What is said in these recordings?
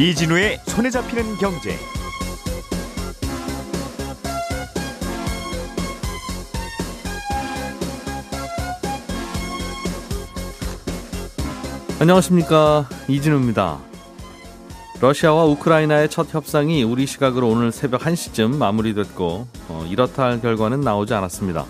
이진우의 손에 잡히는 경제. 안녕하십니까 이진우입니다. 러시아와 우크라이나의 첫 협상이 우리 시각으로 오늘 새벽 1시쯤 마무리됐고 어, 이렇다 할 결과는 나오지 않았습니다.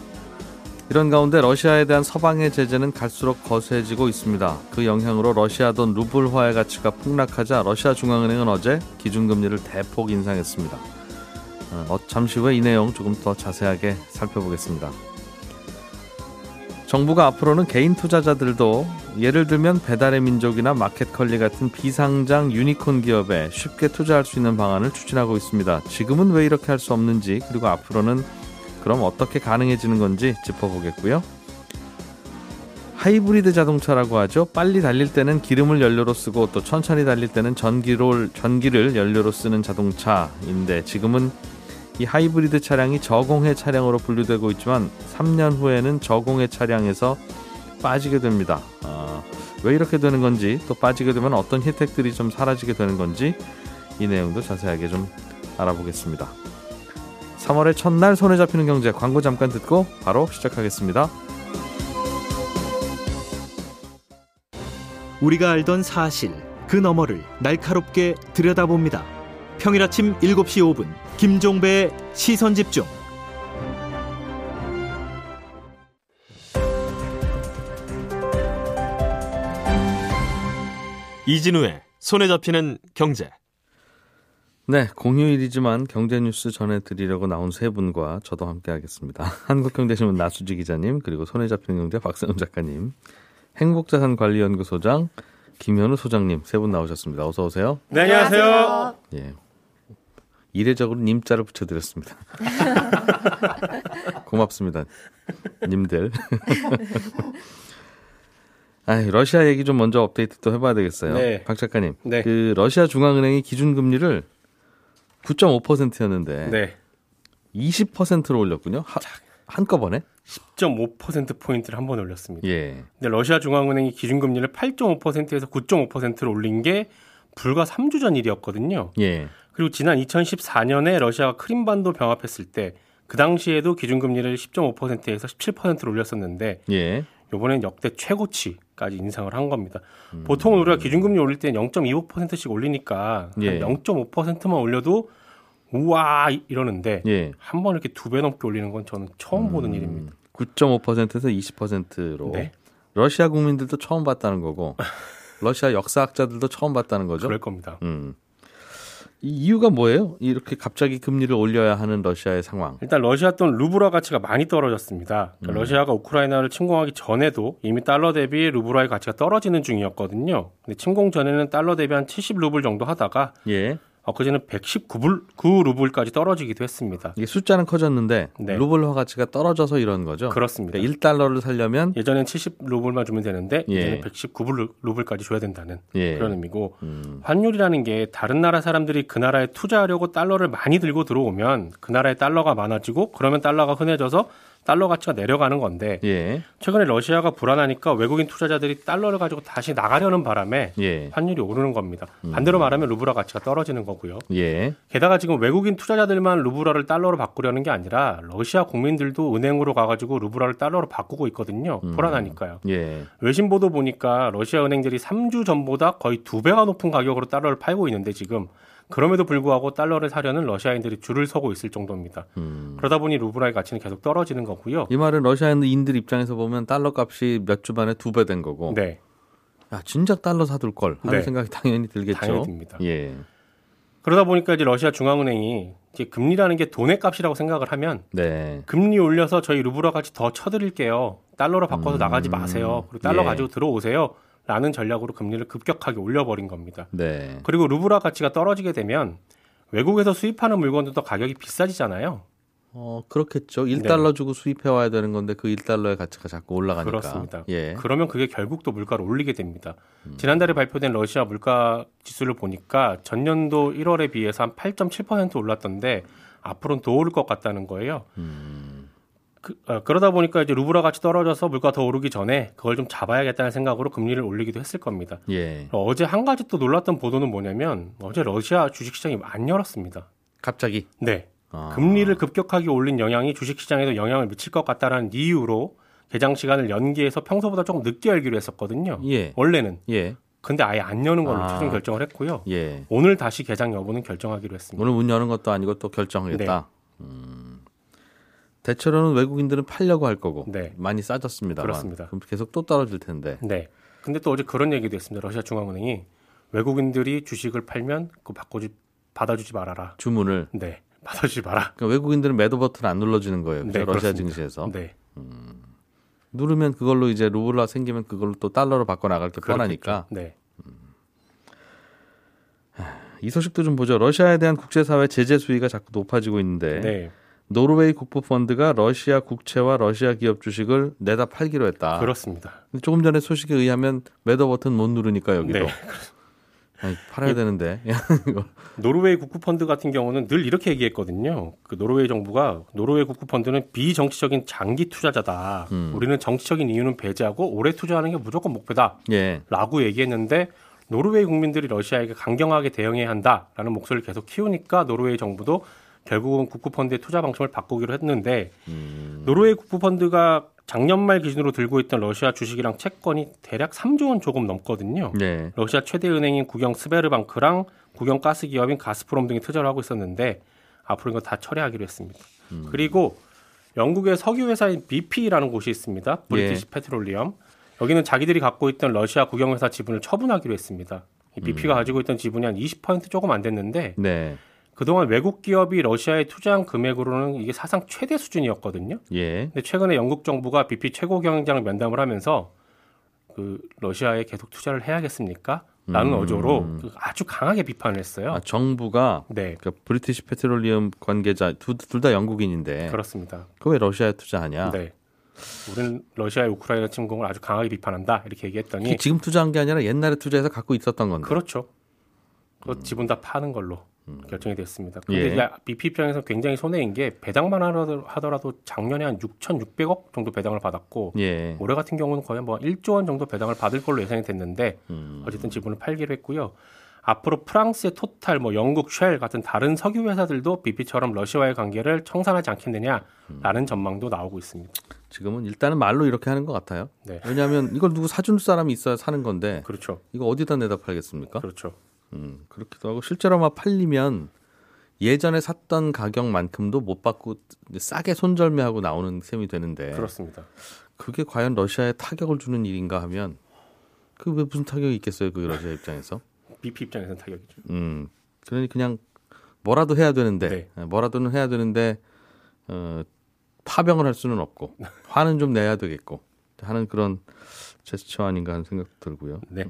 이런 가운데 러시아에 대한 서방의 제재는 갈수록 거세지고 있습니다. 그 영향으로 러시아 돈 루블화의 가치가 폭락하자 러시아 중앙은행은 어제 기준금리를 대폭 인상했습니다. 어, 잠시 후에 이 내용 조금 더 자세하게 살펴보겠습니다. 정부가 앞으로는 개인 투자자들도 예를 들면 배달의 민족이나 마켓컬리 같은 비상장 유니콘 기업에 쉽게 투자할 수 있는 방안을 추진하고 있습니다. 지금은 왜 이렇게 할 수 없는지 그리고 앞으로는 그럼 어떻게 가능해지는 건지 짚어보겠고요. 하이브리드 자동차라고 하죠. 빨리 달릴 때는 기름을 연료로 쓰고 또 천천히 달릴 때는 전기를 전기를 연료로 쓰는 자동차인데 지금은 이 하이브리드 차량이 저공해 차량으로 분류되고 있지만 3년 후에는 저공해 차량에서 빠지게 됩니다. 어, 왜 이렇게 되는 건지 또 빠지게 되면 어떤 혜택들이 좀 사라지게 되는 건지 이 내용도 자세하게 좀 알아보겠습니다. 3월의 첫날 손에 잡히는 경제 광고 잠깐 듣고 바로 시작하겠습니다. 우리가 알던 사실 그 너머를 날카롭게 들여다봅니다. 평일 아침 7시 5분 김종배의 시선 집중. 이진우의 손에 잡히는 경제. 네, 공휴일이지만 경제 뉴스 전해드리려고 나온 세 분과 저도 함께하겠습니다. 한국경제신문 나수지 기자님 그리고 손에 잡히는 경제 박세훈 작가님, 행복자산관리연구소장 김현우 소장님 세 분 나오셨습니다. 어서 오세요. 네, 안녕하세요. 예, 이례적으로 님자를 붙여드렸습니다. 고맙습니다. 님들. 아, 러시아 얘기 좀 먼저 업데이트 또 해봐야 되겠어요. 네. 박 작가님. 네. 그 러시아 중앙은행이 기준금리를 9.5%였는데 네. 20%로 올렸군요. 하, 한꺼번에? 10.5% 포인트를 한번 올렸습니다. 예. 근데 러시아 중앙은행이 기준금리를 8.5%에서 9.5%로 올린 게 불과 3주 전 일이었거든요. 예. 그리고 지난 2014년에 러시아가 크림반도 병합했을 때 그 당시에도 기준금리를 10.5%에서 17%로 올렸었는데 예. 이번엔 역대 최고치까지 인상을 한 겁니다. 음. 보통 우리가 기준금리 올릴 때 0.25%씩 올리니까 예. 한 0.5%만 올려도 우와 이- 이러는데 예. 한번 이렇게 두 배 넘게 올리는 건 저는 처음 보는 일입니다. 9.5%에서 20%로. 네. 러시아 국민들도 처음 봤다는 거고, 러시아 역사학자들도 처음 봤다는 거죠. 그럴 겁니다. 음. 이 이유가 뭐예요? 이렇게 갑자기 금리를 올려야 하는 러시아의 상황. 일단 러시아 돈 루브라 가치가 많이 떨어졌습니다. 그러니까 음. 러시아가 우크라이나를 침공하기 전에도 이미 달러 대비 루브라의 가치가 떨어지는 중이었거든요. 근데 침공 전에는 달러 대비 한 70루블 정도 하다가 예. 엊그제는 119불, 9루블까지 떨어지기도 했습니다. 이게 숫자는 커졌는데 네. 루블화 가치가 떨어져서 이런 거죠. 그렇습니다. 그러니까 1달러를 살려면 예전엔 70루블만 주면 되는데 예. 이제는 119루블까지 줘야 된다는 예. 그런 의미고 음. 환율이라는 게 다른 나라 사람들이 그 나라에 투자하려고 달러를 많이 들고 들어오면 그 나라에 달러가 많아지고 그러면 달러가 흔해져서 달러 가치가 내려가는 건데 예. 최근에 러시아가 불안하니까 외국인 투자자들이 달러를 가지고 다시 나가려는 바람에 예. 환율이 오르는 겁니다. 반대로 말하면 루브라 가치가 떨어지는 거고요. 예. 게다가 지금 외국인 투자자들만 루브라를 달러로 바꾸려는 게 아니라 러시아 국민들도 은행으로 가가지고 루브라를 달러로 바꾸고 있거든요. 불안하니까요. 예. 외신 보도 보니까 러시아 은행들이 3주 전보다 거의 두 배가 높은 가격으로 달러를 팔고 있는데 지금 그럼에도 불구하고 달러를 사려는 러시아인들이 줄을 서고 있을 정도입니다. 음. 그러다 보니 루브라의 가치는 계속 떨어지는 거고요. 이 말은 러시아인들 입장에서 보면 달러 값이 몇 주 만에 두 배 된 거고. 네, 야, 진작 달러 사둘 걸 하는 네. 생각이 당연히 들겠죠. 당연히 듭니다. 예. 그러다 보니까 이제 러시아 중앙은행이 이제 금리라는 게 돈의 값이라고 생각을 하면 네. 금리 올려서 저희 루브라 가치 더 쳐드릴게요. 달러로 바꿔서 음. 나가지 마세요. 그리고 달러 예. 가지고 들어오세요. 라는 전략으로 금리를 급격하게 올려버린 겁니다. 네. 그리고 루브라 가치가 떨어지게 되면 외국에서 수입하는 물건들도 가격이 비싸지잖아요. 어, 그렇겠죠. 1달러 주고 수입해 와야 되는 건데 그 1달러의 가치가 자꾸 올라가니까. 그렇습니다. 예. 그러면 그게 결국 또 물가를 올리게 됩니다. 지난달에 발표된 러시아 물가 지수를 보니까 전년도 1월에 비해서 한 8.7% 올랐던데 앞으로는 더 오를 것 같다는 거예요. 그, 어, 그러다 보니까 이제 루브라 같이 떨어져서 물가 더 오르기 전에 그걸 좀 잡아야겠다는 생각으로 금리를 올리기도 했을 겁니다. 예. 어제 한 가지 또 놀랐던 보도는 뭐냐면 어제 러시아 주식시장이 안 열었습니다. 갑자기 네. 아. 금리를 급격하게 올린 영향이 주식시장에도 영향을 미칠 것 같다라는 이유로 개장 시간을 연기해서 평소보다 조금 늦게 열기로 했었거든요. 예. 원래는. 예. 근데 아예 안 여는 걸로 아. 최종 결정을 했고요. 예. 오늘 다시 개장 여부는 결정하기로 했습니다. 오늘 문 여는 것도 아니고 또 결정하겠다. 네. 음. 대체로는 외국인들은 팔려고 할 거고 네. 많이 싸졌습니다. 그렇습니다. 그럼 계속 또 떨어질 텐데. 네. 근데 또 어제 그런 얘기도 했습니다. 러시아 중앙은행이 외국인들이 주식을 팔면 그거 바꿔주 받아주지 말아라. 주문을 네. 받아주지 마라. 그러니까 외국인들은 매도 버튼 안 눌러주는 거예요. 네, 러시아 그렇습니다. 증시에서 네. 누르면 그걸로 이제 루블라 생기면 그걸로 또 달러로 바꿔 나갈 게 뻔하니까. 네. 이 소식도 좀 보죠. 러시아에 대한 국제사회 제재 수위가 자꾸 높아지고 있는데 네. 노르웨이 국부 펀드가 러시아 국채와 러시아 기업 주식을 내다 팔기로 했다. 그렇습니다. 조금 전에 소식에 의하면 매도 버튼 못 누르니까 여기도 네. 아니, 팔아야 되는데. 노르웨이 국부펀드 같은 경우는 늘 이렇게 얘기했거든요. 그 노르웨이 정부가 노르웨이 국부펀드는 비정치적인 장기 투자자다. 음. 우리는 정치적인 이유는 배제하고 오래 투자하는 게 무조건 목표다. 예. 라고 얘기했는데 노르웨이 국민들이 러시아에게 강경하게 대응해야 한다라는 목소리를 계속 키우니까 노르웨이 정부도 결국은 국부펀드의 투자 방침을 바꾸기로 했는데 음. 노르웨이 국부펀드가 작년 말 기준으로 들고 있던 러시아 주식이랑 채권이 대략 3조 원 조금 넘거든요. 네. 러시아 최대 은행인 국영 스베르방크랑 국영 가스 기업인 가스프롬 등이 투자를 하고 있었는데 앞으로 이거 다 철회하기로 했습니다. 음. 그리고 영국의 석유 회사인 BP라는 곳이 있습니다. 브리티시 예. 페트롤리엄. 여기는 자기들이 갖고 있던 러시아 국영 회사 지분을 처분하기로 했습니다. 이 BP가 가지고 있던 지분이 한 20% 조금 안 됐는데 네. 그동안 외국 기업이 러시아에 투자한 금액으로는 이게 사상 최대 수준이었거든요. 예. 근데 최근에 영국 정부가 BP 최고 경영장을 면담을 하면서 그 러시아에 계속 투자를 해야겠습니까? 라는 음. 어조로 그 아주 강하게 비판을 했어요. 아, 정부가 네, 그 브리티시 페트롤리엄 관계자 둘 다 영국인인데 그렇습니다. 그 왜 러시아에 투자하냐? 네. 우리는 러시아의 우크라이나 침공을 아주 강하게 비판한다. 이렇게 얘기했더니 지금 투자한 게 아니라 옛날에 투자해서 갖고 있었던 건데. 그렇죠. 그 지분 다 파는 걸로 결정이 됐습니다. 근데 예. BP 입장에서 굉장히 손해인 게 배당만 하더라도- 작년에 한 6,600억 정도 배당을 받았고 예. 올해 같은 경우는 거의 뭐 1조 원 정도 배당을 받을 걸로 예상이 됐는데 음. 어쨌든 지분을 팔기로 했고요. 앞으로 프랑스의 토탈, 뭐 영국 쉘 같은 다른 석유 회사들도 BP처럼 러시아와의 관계를 청산하지 않겠느냐라는 전망도 나오고 있습니다. 지금은 일단은 말로 이렇게 하는 것 같아요. 네, 왜냐하면 이걸 누구 사줄 사람이 있어야 사는 건데 그렇죠, 이거 어디다 내다 팔겠습니까? 그렇죠. 음, 그렇기도 하고 실제로 막 팔리면 예전에 샀던 가격만큼도 못 받고 싸게 손절매하고 나오는 셈이 되는데 그렇습니다. 그게 과연 러시아에 타격을 주는 일인가 하면 그 왜 무슨 타격이 있겠어요 그 러시아 입장에서 BP 입장에서는 타격이죠. 음 그러니 그냥 뭐라도 해야 되는데 네. 예, 뭐라도는 해야 되는데 어, 파병을 할 수는 없고 화는 좀 내야 되겠고 하는 그런 제스처 아닌가 하는 생각도 들고요. 네,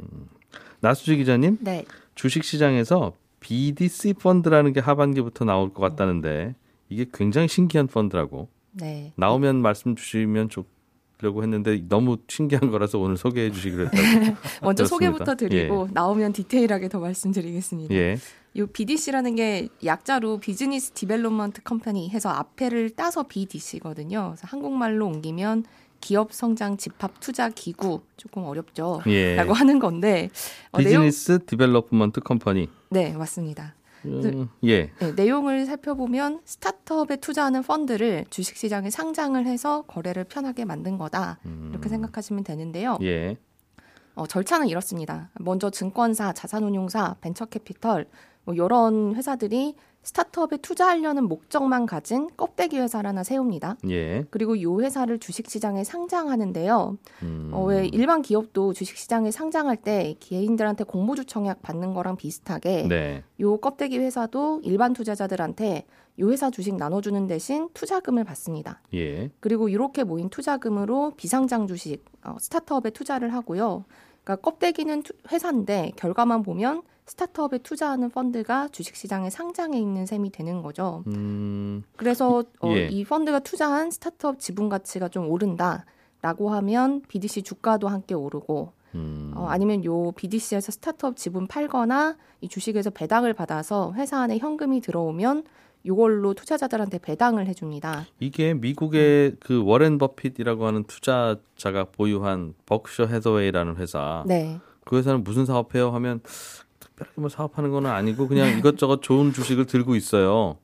나수지 기자님 네. 주식 시장에서 BDC 펀드라는 게 하반기부터 나올 것 같다는데 이게 굉장히 신기한 펀드라고 네. 나오면 말씀 주시면 좋려고 했는데 너무 신기한 거라서 오늘 소개해 주시기로 했다고. 먼저 그렇습니다. 소개부터 드리고 나오면 디테일하게 더 말씀드리겠습니다. 예. 이 BDC라는 게 약자로 Business Development Company 해서 앞에를 따서 BDC거든요. 그래서 한국말로 옮기면 기업 성장 집합 투자 기구 조금 어렵죠. 예. 라고 하는 건데 어, 내용 Business Development Company. 네 맞습니다. 음, 예. 네, 내용을 살펴보면 스타트업에 투자하는 펀드를 주식시장에 상장을 해서 거래를 편하게 만든 거다 이렇게 생각하시면 되는데요. 음. 예. 어, 절차는 이렇습니다. 먼저 증권사, 자산운용사, 벤처캐피털 뭐 이런 회사들이 스타트업에 투자하려는 목적만 가진 껍데기 회사를 하나 세웁니다. 예. 그리고 이 회사를 주식시장에 상장하는데요. 음. 어, 왜 일반 기업도 주식시장에 상장할 때 개인들한테 공모주 청약 받는 거랑 비슷하게 네. 요 껍데기 회사도 일반 투자자들한테 이 회사 주식 나눠주는 대신 투자금을 받습니다. 예. 그리고 이렇게 모인 투자금으로 비상장 주식 어, 스타트업에 투자를 하고요. 그러니까 껍데기는 투- 회사인데 결과만 보면 스타트업에 투자하는 펀드가 주식시장에 상장해 있는 셈이 되는 거죠. 음. 그래서 어, 예. 이 펀드가 투자한 스타트업 지분 가치가 좀 오른다라고 하면 BDC 주가도 함께 오르고 음. 어, 아니면 요 BDC에서 스타트업 지분 팔거나 이 주식에서 배당을 받아서 회사 안에 현금이 들어오면 이걸로 투자자들한테 배당을 해줍니다. 이게 미국의 그 워렌 버핏이라고 하는 투자자가 보유한 버크셔 해서웨이라는 회사. 네. 그 회사는 무슨 사업해요? 하면 특별하게 뭐 사업하는 건 아니고 그냥 이것저것 좋은 주식을 들고 있어요.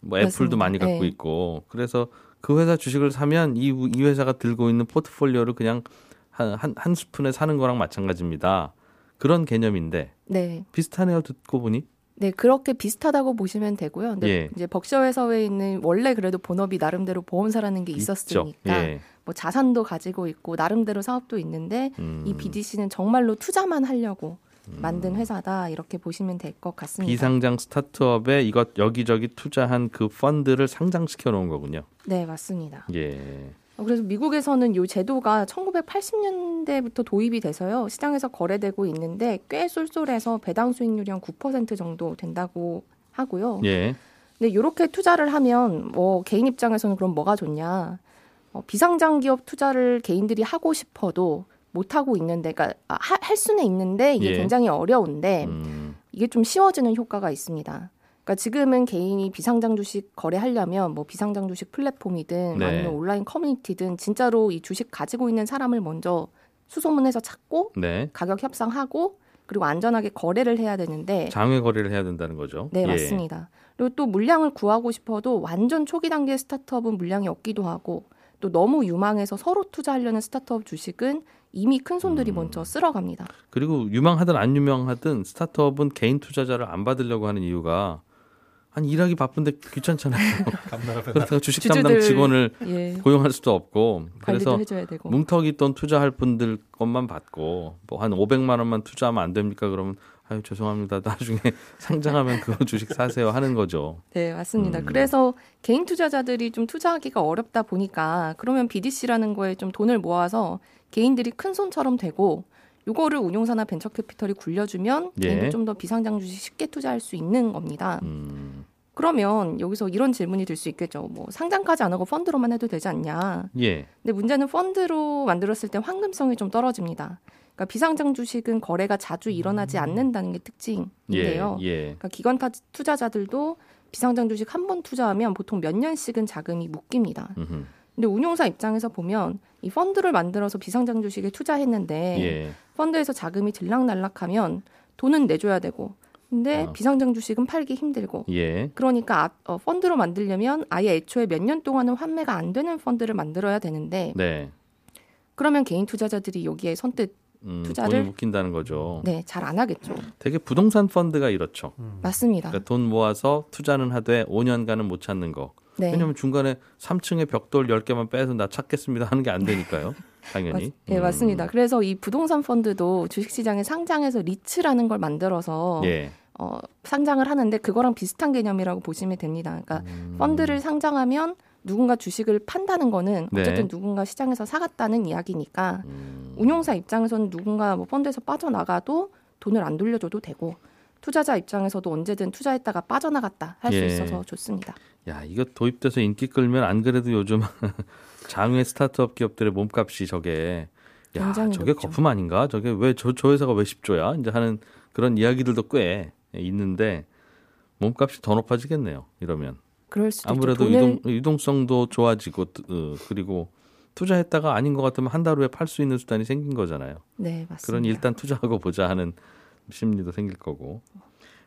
뭐 애플도 맞습니다. 많이 갖고 네. 있고 그래서 그 회사 주식을 사면 이, 이 회사가 들고 있는 포트폴리오를 그냥 한, 한, 한 스푼에 사는 거랑 마찬가지입니다. 그런 개념인데 네. 비슷하네요. 듣고 보니. 네, 그렇게 비슷하다고 보시면 되고요. 근데 예. 이제 벅셔 회사에 있는 원래 그래도 본업이 나름대로 보험사라는 게 있었으니까. 예. 뭐 자산도 가지고 있고 나름대로 사업도 있는데 음, 이 BDC는 정말로 투자만 하려고 만든 회사다 이렇게 보시면 될 것 같습니다. 비상장 스타트업에 이것 여기저기 투자한 그 펀드를 상장시켜 놓은 거군요. 네, 맞습니다. 예. 어, 그래서 미국에서는 이 제도가 1980년대부터 도입이 돼서요. 시장에서 거래되고 있는데 꽤 쏠쏠해서 배당 수익률이 한 9% 정도 된다고 하고요. 예. 근데 이렇게 투자를 하면 뭐 개인 입장에서는 그럼 뭐가 좋냐? 어, 비상장 기업 투자를 개인들이 하고 싶어도 못 하고 있는데, 그러니까 아, 하- 할 수는 있는데 이게 예. 굉장히 어려운데 음, 이게 좀 쉬워지는 효과가 있습니다. 그러니까 지금은 개인이 비상장 주식 거래하려면 뭐 비상장 주식 플랫폼이든 네. 아니면 온라인 커뮤니티든 진짜로 이 주식 가지고 있는 사람을 먼저 수소문해서 찾고 네. 가격 협상하고 그리고 안전하게 거래를 해야 되는데 장외 거래를 해야 된다는 거죠. 네, 예. 맞습니다. 그리고 또 물량을 구하고 싶어도 완전 초기 단계 스타트업은 물량이 없기도 하고 또 너무 유망해서 서로 투자하려는 스타트업 주식은 이미 큰 손들이 음. 먼저 쓸어갑니다. 그리고 유망하든 안 유명하든 스타트업은 개인 투자자를 안 받으려고 하는 이유가 아니 일하기 바쁜데 귀찮잖아요. 그렇다고 주식 담당 주주들 직원을 예, 고용할 수도 없고 그래서 해줘야 되고. 뭉텅이 돈 투자할 분들 것만 받고 뭐 한 500만 원만 투자하면 안 됩니까? 그러면 아유 죄송합니다. 나중에 상장하면 그거 주식 사세요 하는 거죠. 네, 맞습니다. 음. 그래서 개인 투자자들이 좀 투자하기가 어렵다 보니까 그러면 BDC라는 거에 좀 돈을 모아서 개인들이 큰 손처럼 되고 요거를 운용사나 벤처 캐피털이 굴려주면 예. 개인도 좀더 비상장 주식 쉽게 투자할 수 있는 겁니다. 음, 그러면 여기서 이런 질문이 들 수 있겠죠. 뭐 상장까지 안 하고 펀드로만 해도 되지 않냐. 예. 근데 문제는 펀드로 만들었을 때 황금성이 좀 떨어집니다. 그러니까 비상장 주식은 거래가 자주 일어나지 않는다는 게 예. 특징인데요. 예. 그러니까 기관 타- 투자자들도 비상장 주식 한 번 투자하면 보통 몇 년씩은 자금이 묶입니다. 음흠. 근데 운용사 입장에서 보면 이 펀드를 만들어서 비상장 주식에 투자했는데 예. 펀드에서 자금이 들락날락하면 돈은 내줘야 되고 근데 어. 비상장 주식은 팔기 힘들고 예. 그러니까 아- 어, 펀드로 만들려면 아예 애초에 몇 년 동안은 환매가 안 되는 펀드를 만들어야 되는데 네. 그러면 개인 투자자들이 여기에 선뜻 음, 투자를- 묶인다는 거죠. 네 잘 안 하겠죠. 되게 부동산 펀드가 이렇죠. 맞습니다. 그러니까 돈 모아서 투자는 하되 5년간은 못 찾는 거. 네. 왜냐면 중간에 3층에 벽돌 10개만 빼서 나 찾겠습니다 하는 게 안 되니까요. 당연히. 맞, 네, 음. 맞습니다. 그래서 이 부동산 펀드도 주식시장에 상장해서 리츠라는 걸 만들어서 예. 어, 상장을 하는데 그거랑 비슷한 개념이라고 보시면 됩니다. 그러니까 음. 펀드를 상장하면 누군가 주식을 판다는 거는 네. 어쨌든 누군가 시장에서 사갔다는 이야기니까 음. 운용사 입장에서는 누군가 뭐 펀드에서 빠져나가도 돈을 안 돌려줘도 되고 투자자 입장에서도 언제든 투자했다가 빠져나갔다 할수 예. 있어서 좋습니다. 야, 이거 도입돼서 인기 끌면 안 그래도 요즘 장외 스타트업 기업들의 몸값이 저게 야, 저게 높죠. 거품 아닌가? 저게 왜 저저 회사가 왜 10조야? 이제 하는 그런 이야기들도 꽤 있는데 몸값이 더 높아지겠네요. 이러면 그럴 수도 아무래도. 돈을 유동 유동성도 좋아지고 어, 그리고 투자했다가 아닌 것 같으면 한 달 후에 팔 수 있는 수단이 생긴 거잖아요. 네 맞습니다. 그런 일단 투자하고 보자 하는 심리도 생길 거고.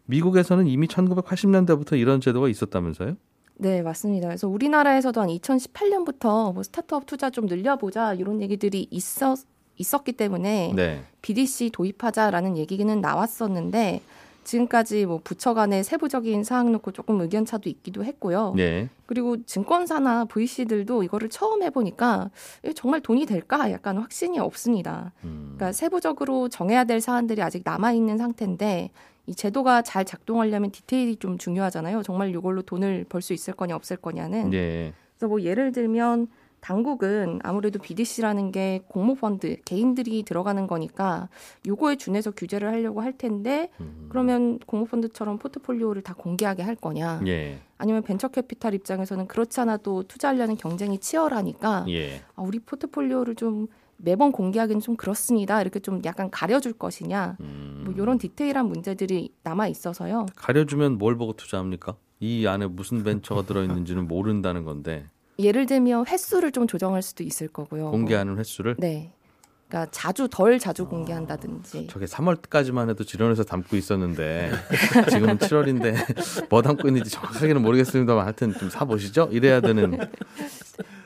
미국에서는 이미 1980년대부터 이런 제도가 있었다면서요? 네, 맞습니다. 그래서 우리나라에서도 한 2018년부터 뭐 스타트업 투자 좀 늘려보자 이런 얘기들이 있었 있었기 때문에 네. BDC 도입하자라는 얘기는 나왔었는데 지금까지 뭐 부처 간의 세부적인 사항 놓고 조금 의견 차도 있기도 했고요. 네. 그리고 증권사나 VC들도 이거를 처음 해보니까 정말 돈이 될까 약간 확신이 없습니다. 음. 그러니까 세부적으로 정해야 될 사안들이 아직 남아 있는 상태인데 이 제도가 잘 작동하려면 디테일이 좀 중요하잖아요. 정말 이걸로 돈을 벌 수 있을 거냐 없을 거냐는. 네. 그래서 뭐 예를 들면 당국은 아무래도 BDC라는 게 공모펀드 개인들이 들어가는 거니까 요거에 준해서 규제를 하려고 할 텐데 음. 그러면 공모펀드처럼 포트폴리오를 다 공개하게 할 거냐 예. 아니면 벤처캐피탈 입장에서는 그렇지 않아도 투자하려는 경쟁이 치열하니까 예. 아, 우리 포트폴리오를 좀 매번 공개하기는 좀 그렇습니다 이렇게 좀 약간 가려줄 것이냐 음. 뭐 이런 디테일한 문제들이 남아 있어서요 가려주면 뭘 보고 투자합니까? 이 안에 무슨 벤처가 들어있는지는 모른다는 건데 예를 들면 횟수를 좀 조정할 수도 있을 거고요. 공개하는 횟수를 네. 그러니까 자주 덜 자주 공개한다든지. 저게 3월까지만 해도 지련해서 담고 있었는데 지금은 7월인데 뭐 담고 있는지 정확하게는 모르겠습니다만 하여튼 좀 사보시죠. 이래야 되는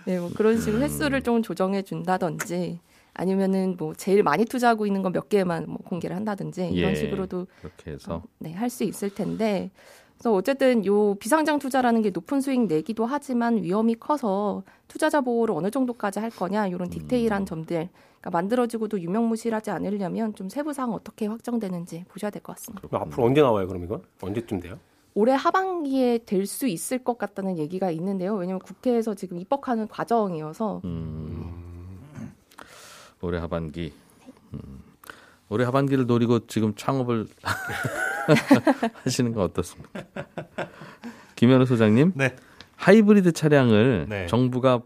네, 뭐 그런 음. 식으로 횟수를 좀 조정해 준다든지 아니면은 뭐 제일 많이 투자하고 있는 건 몇 개만 뭐 공개를 한다든지 이런 예. 식으로도 그렇게 해서 네, 할 수 있을 텐데 그래서 어쨌든 요 비상장 투자라는 게 높은 수익 내기도 하지만 위험이 커서 투자자 보호를 어느 정도까지 할 거냐 이런 디테일한 음. 점들 그러니까 만들어지고도 유명무실하지 않으려면 좀 세부 사항 어떻게 확정되는지 보셔야 될 것 같습니다. 그럼 앞으로 언제 나와요? 그럼 이건 언제쯤 돼요? 올해 하반기에 될 수 있을 것 같다는 얘기가 있는데요. 왜냐하면 국회에서 지금 입법하는 과정이어서 음, 올해 하반기 음, 올해 하반기를 노리고 지금 창업을 하시는 건 어떻습니까? 김현우 소장님 네. 하이브리드 차량을 네. 정부가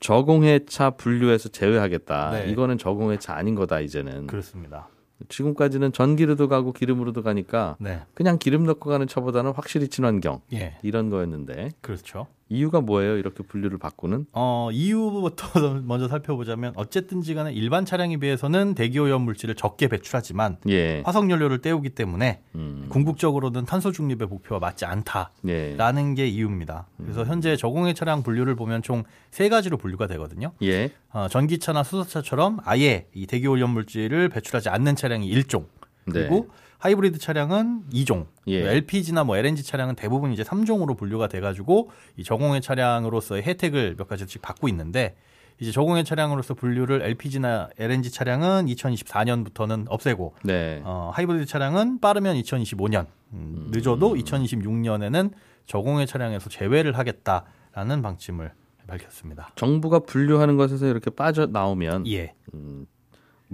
저공해차 분류해서 제외하겠다. 네. 이거는 저공해차 아닌 거다 이제는. 그렇습니다. 지금까지는 전기로도 가고 기름으로도 가니까 네. 그냥 기름 넣고 가는 차보다는 확실히 친환경 예. 이런 거였는데 그렇죠. 이유가 뭐예요? 이렇게 분류를 바꾸는? 어, 이유부터 먼저 살펴보자면 어쨌든지 간에 일반 차량에 비해서는 대기오염 물질을 적게 배출하지만 예. 화석 연료를 때우기 때문에 음. 궁극적으로는 탄소 중립의 목표와 맞지 않다라는 예. 게 이유입니다. 그래서 현재 저공해 차량 분류를 보면 총 세 가지로 분류가 되거든요. 예. 어, 전기차나 수소차처럼 아예 이 대기오염 물질을 배출하지 않는 차량이 1종. 그리고 네. 하이브리드 차량은 2종. 예. LPG나 뭐 LNG 차량은 대부분 이제 3종으로 분류가 돼 가지고 이 저공해 차량으로서의 혜택을 몇 가지씩 받고 있는데 이제 저공해 차량으로서 분류를 LPG나 LNG 차량은 2024년부터는 없애고 네. 어, 하이브리드 차량은 빠르면 2025년, 음, 늦어도 2026년에는 저공해 차량에서 제외를 하겠다라는 방침을 밝혔습니다. 정부가 분류하는 것에서 이렇게 빠져 나오면 예.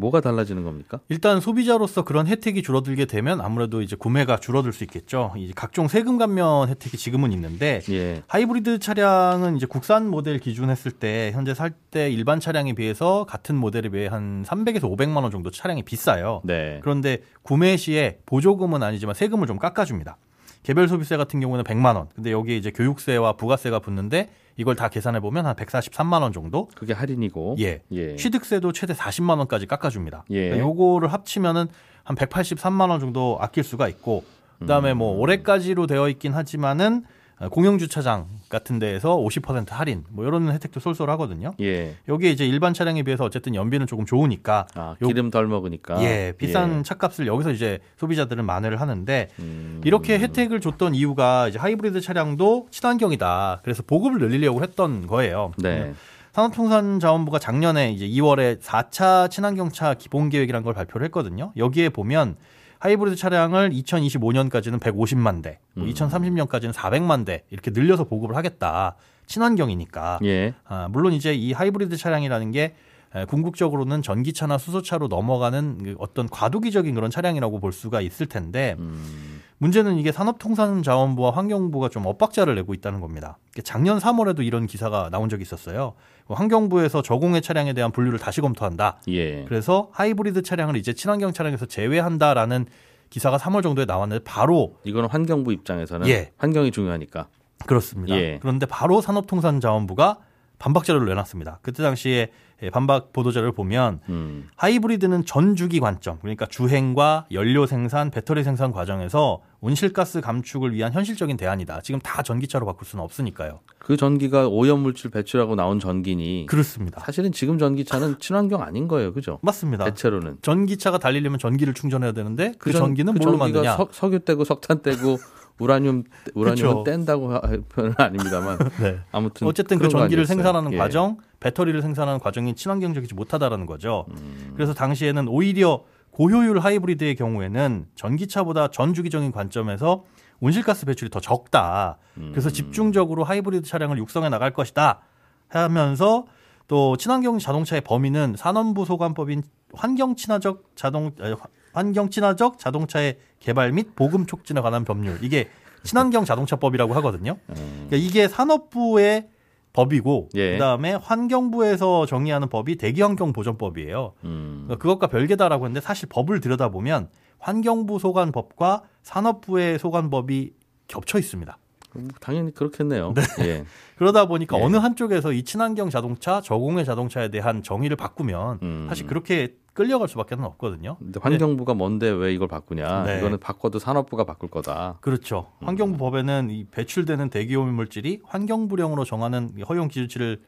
뭐가 달라지는 겁니까? 일단 소비자로서 그런 혜택이 줄어들게 되면 아무래도 이제 구매가 줄어들 수 있겠죠. 이제 각종 세금 감면 혜택이 지금은 있는데 예. 하이브리드 차량은 이제 국산 모델 기준 했을 때 현재 살 때 일반 차량에 비해서 같은 모델에 비해 한 300에서 500만 원 정도 차량이 비싸요. 네. 그런데 구매 시에 보조금은 아니지만 세금을 좀 깎아줍니다. 개별 소비세 같은 경우는 100만 원. 근데 여기에 이제 교육세와 부가세가 붙는데 이걸 다 계산해 보면 한 143만 원 정도. 그게 할인이고. 예. 예. 취득세도 최대 40만 원까지 깎아 줍니다. 예. 그러니까 요거를 합치면은 한 183만 원 정도 아낄 수가 있고 그다음에 음. 뭐 올해까지로 되어 있긴 하지만은 공영 주차장 같은 데에서 50% 할인 뭐 이런 혜택도 쏠쏠하거든요. 예. 여기에 이제 일반 차량에 비해서 어쨌든 연비는 조금 좋으니까 아, 요- 기름 덜 먹으니까. 예, 비싼 차값을 여기서 이제 소비자들은 만회를 하는데 음. 이렇게 혜택을 줬던 이유가 이제 하이브리드 차량도 친환경이다. 그래서 보급을 늘리려고 했던 거예요. 네. 산업통상자원부가 작년에 이제 2월에 4차 친환경차 기본 계획이라는 걸 발표를 했거든요. 여기에 보면 하이브리드 차량을 2025년까지는 150만 대, 뭐 음. 2030년까지는 400만 대 이렇게 늘려서 보급을 하겠다. 친환경이니까. 예. 아, 물론 이제 이 하이브리드 차량이라는 게 에, 궁극적으로는 전기차나 수소차로 넘어가는 그 어떤 과도기적인 그런 차량이라고 볼 수가 있을 텐데 음. 문제는 이게 산업통상자원부와 환경부가 좀 엇박자를 내고 있다는 겁니다. 작년 3월에도 이런 기사가 나온 적이 있었어요. 그 환경부에서 저공해 차량에 대한 분류를 다시 검토한다. 예. 그래서 하이브리드 차량을 이제 친환경 차량에서 제외한다라는 기사가 3월 정도에 나왔는데 바로 이거는 환경부 입장에서는 예. 환경이 중요하니까. 그렇습니다. 예. 그런데 바로 산업통상자원부가 반박 자료를 내놨습니다. 그때 당시에 예, 반박 보도자를 보면 음. 하이브리드는 전주기 관점, 그러니까 주행과 연료 생산, 배터리 생산 과정에서 온실가스 감축을 위한 현실적인 대안이다. 지금 다 전기차로 바꿀 수는 없으니까요. 그 전기가 오염물질 배출하고 나온 전기니 그렇습니다. 사실은 지금 전기차는 친환경 아닌 거예요. 그죠? 맞습니다. 대체로는. 전기차가 달리려면 전기를 충전해야 되는데 그, 전- 전기는 그 뭘로 만드냐? 석, 석유 떼고 석탄 떼고 우라늄 우라늄은. 뗀다고 할 표현은 아닙니다만 네. 아무튼 어쨌든 그 전기를. 생산하는 예. 과정, 배터리를 생산하는 과정이 친환경적이지 못하다라는 거죠. 음. 그래서 당시에는 오히려 고효율 하이브리드의 경우에는 전기차보다 전주기적인 관점에서 온실가스 배출이 더 적다. 음. 그래서 집중적으로 하이브리드 차량을 육성해 나갈 것이다. 하면서 또 친환경 자동차의 범위는 산업부 소관법인 환경 친화적 자동 아, 환경 친화적 자동차의 개발 및 보급 촉진에 관한 법률 이게 친환경 자동차법이라고 하거든요. 그러니까 이게 산업부의 법이고 예. 그다음에 환경부에서 정의하는 법이 대기환경보전법이에요. 음. 그러니까 그것과 별개다라고 했는데 사실 법을 들여다보면 환경부 소관법과 산업부의 소관법이 겹쳐 있습니다. 뭐 당연히 그렇겠네요. 예. 그러다 보니까 예. 어느 한쪽에서 이 친환경 자동차, 저공해 자동차에 대한 정의를 바꾸면 음. 사실 그렇게 끌려갈 수밖에 는 없거든요. 근데 환경부가 뭔데 왜 이걸 바꾸냐? 네. 이거는 바꿔도 산업부가 바꿀 거다. 그렇죠. 환경부 법에는 이 배출되는 대기오염 물질이 환경부령으로 정하는 이 허용 기준치를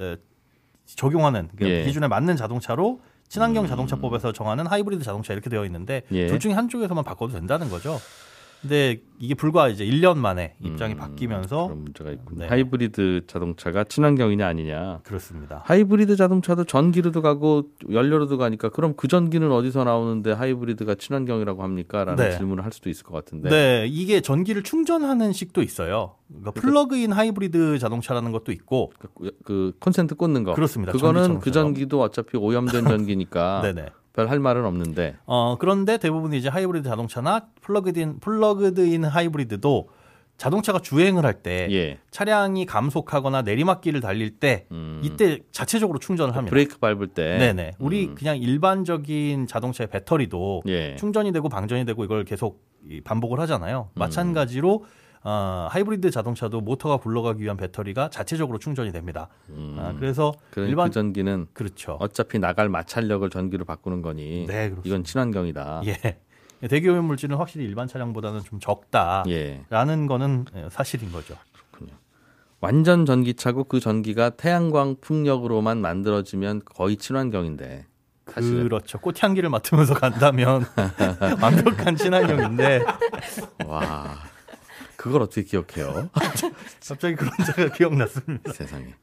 에, 적용하는 그 예. 기준에 맞는 자동차로 친환경 자동차법에서 정하는 하이브리드 자동차 이렇게 되어 있는데 예. 둘 중에 한쪽에서만 바꿔도 된다는 거죠. 근데 이게 불과 이제 1년 만에 입장이 음, 바뀌면서 그런 문제가 있군요. 네. 하이브리드 자동차가 친환경이냐 아니냐. 그렇습니다. 하이브리드 자동차도 전기로도 가고 연료로도 가니까 그럼 그 전기는 어디서 나오는데 하이브리드가 친환경이라고 합니까? 라는 네. 질문을 할 수도 있을 것 같은데. 네. 이게 전기를 충전하는 식도 있어요. 그러니까 플러그인 하이브리드 자동차라는 것도 있고 그, 그 콘센트 꽂는 거. 그렇습니다. 그거는 전기차처럼. 그 전기도 어차피 오염된 전기니까 네네. 별 할 말은 없는데. 어, 그런데 대부분 이제 하이브리드 자동차나 plugged-in plugged-in 하이브리드도 자동차가 주행을 할때 예. 차량이 감속하거나 내리막길을 달릴 때 음. 이때 자체적으로 충전을 합니다. 브레이크 밟을 때. 네네. 우리 음. 그냥 일반적인 자동차의 배터리도 예. 충전이 되고 방전이 되고 이걸 계속 이 반복을 하잖아요. 음. 마찬가지로 어, 하이브리드 자동차도 모터가 굴러가기 위한 배터리가 자체적으로 충전이 됩니다. 음. 아, 그래서 그, 일반 그 전기는 그렇죠. 어차피 나갈 마찰력을 전기로 바꾸는 거니 네. 이건 친환경이다. 예. 대기 오염 물질은 확실히 일반 차량보다는 좀 적다. 예. 라는 거는 예, 사실인 거죠. 완전 전기차고 그 전기가 태양광 풍력으로만 만들어지면 거의 친환경인데. 사실은. 그렇죠. 꽃향기를 맡으면서 간다면 완벽한 친환경인데 와. 그걸 어떻게 기억해요? 갑자기 그런 제가 기억났습니다. 세상에.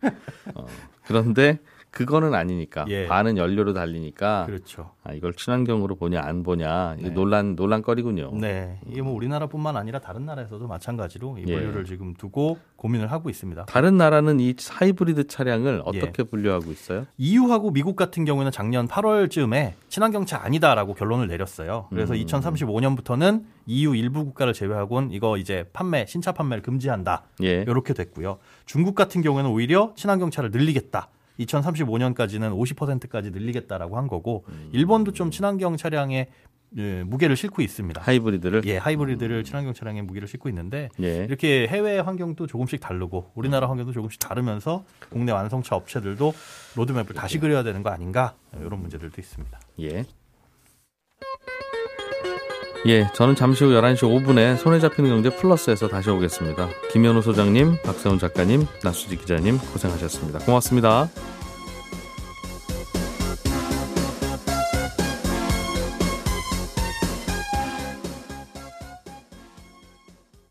어, 그런데 그거는 아니니까. 예. 반은 연료로 달리니까. 그렇죠. 아, 이걸 친환경으로 보냐 안 보냐 네. 논란 논란거리군요. 네. 이게 뭐 우리나라뿐만 아니라 다른 나라에서도 마찬가지로 이 예. 분류를 지금 두고 고민을 하고 있습니다. 다른 나라는 이 하이브리드 차량을 예. 어떻게 분류하고 있어요? EU하고 미국 같은 경우에는 작년 8월쯤에 친환경차 아니다라고 결론을 내렸어요. 그래서 음. 2035년부터는 EU 일부 국가를 제외하고는 이거 이제 판매 신차 판매를 금지한다. 예. 이렇게 됐고요. 중국 같은 경우에는 오히려 친환경차를 늘리겠다. 2035년까지는 50%까지 늘리겠다라고 한 거고 음. 일본도 좀 친환경 차량에 예, 무게를 싣고 있습니다. 하이브리드를 예, 하이브리드를 친환경 차량에 무게를 싣고 있는데 예. 이렇게 해외 환경도 조금씩 다르고 우리나라 환경도 조금씩 다르면서 국내 완성차 업체들도 로드맵을 다시 그려야 되는 거 아닌가 이런 문제들도 있습니다. 예. 예, 저는 잠시 후 11시 5분에 손에 잡히는 경제 플러스에서 다시 오겠습니다. 김현우 소장님, 박세훈 작가님, 나수지 기자님 고생하셨습니다. 고맙습니다.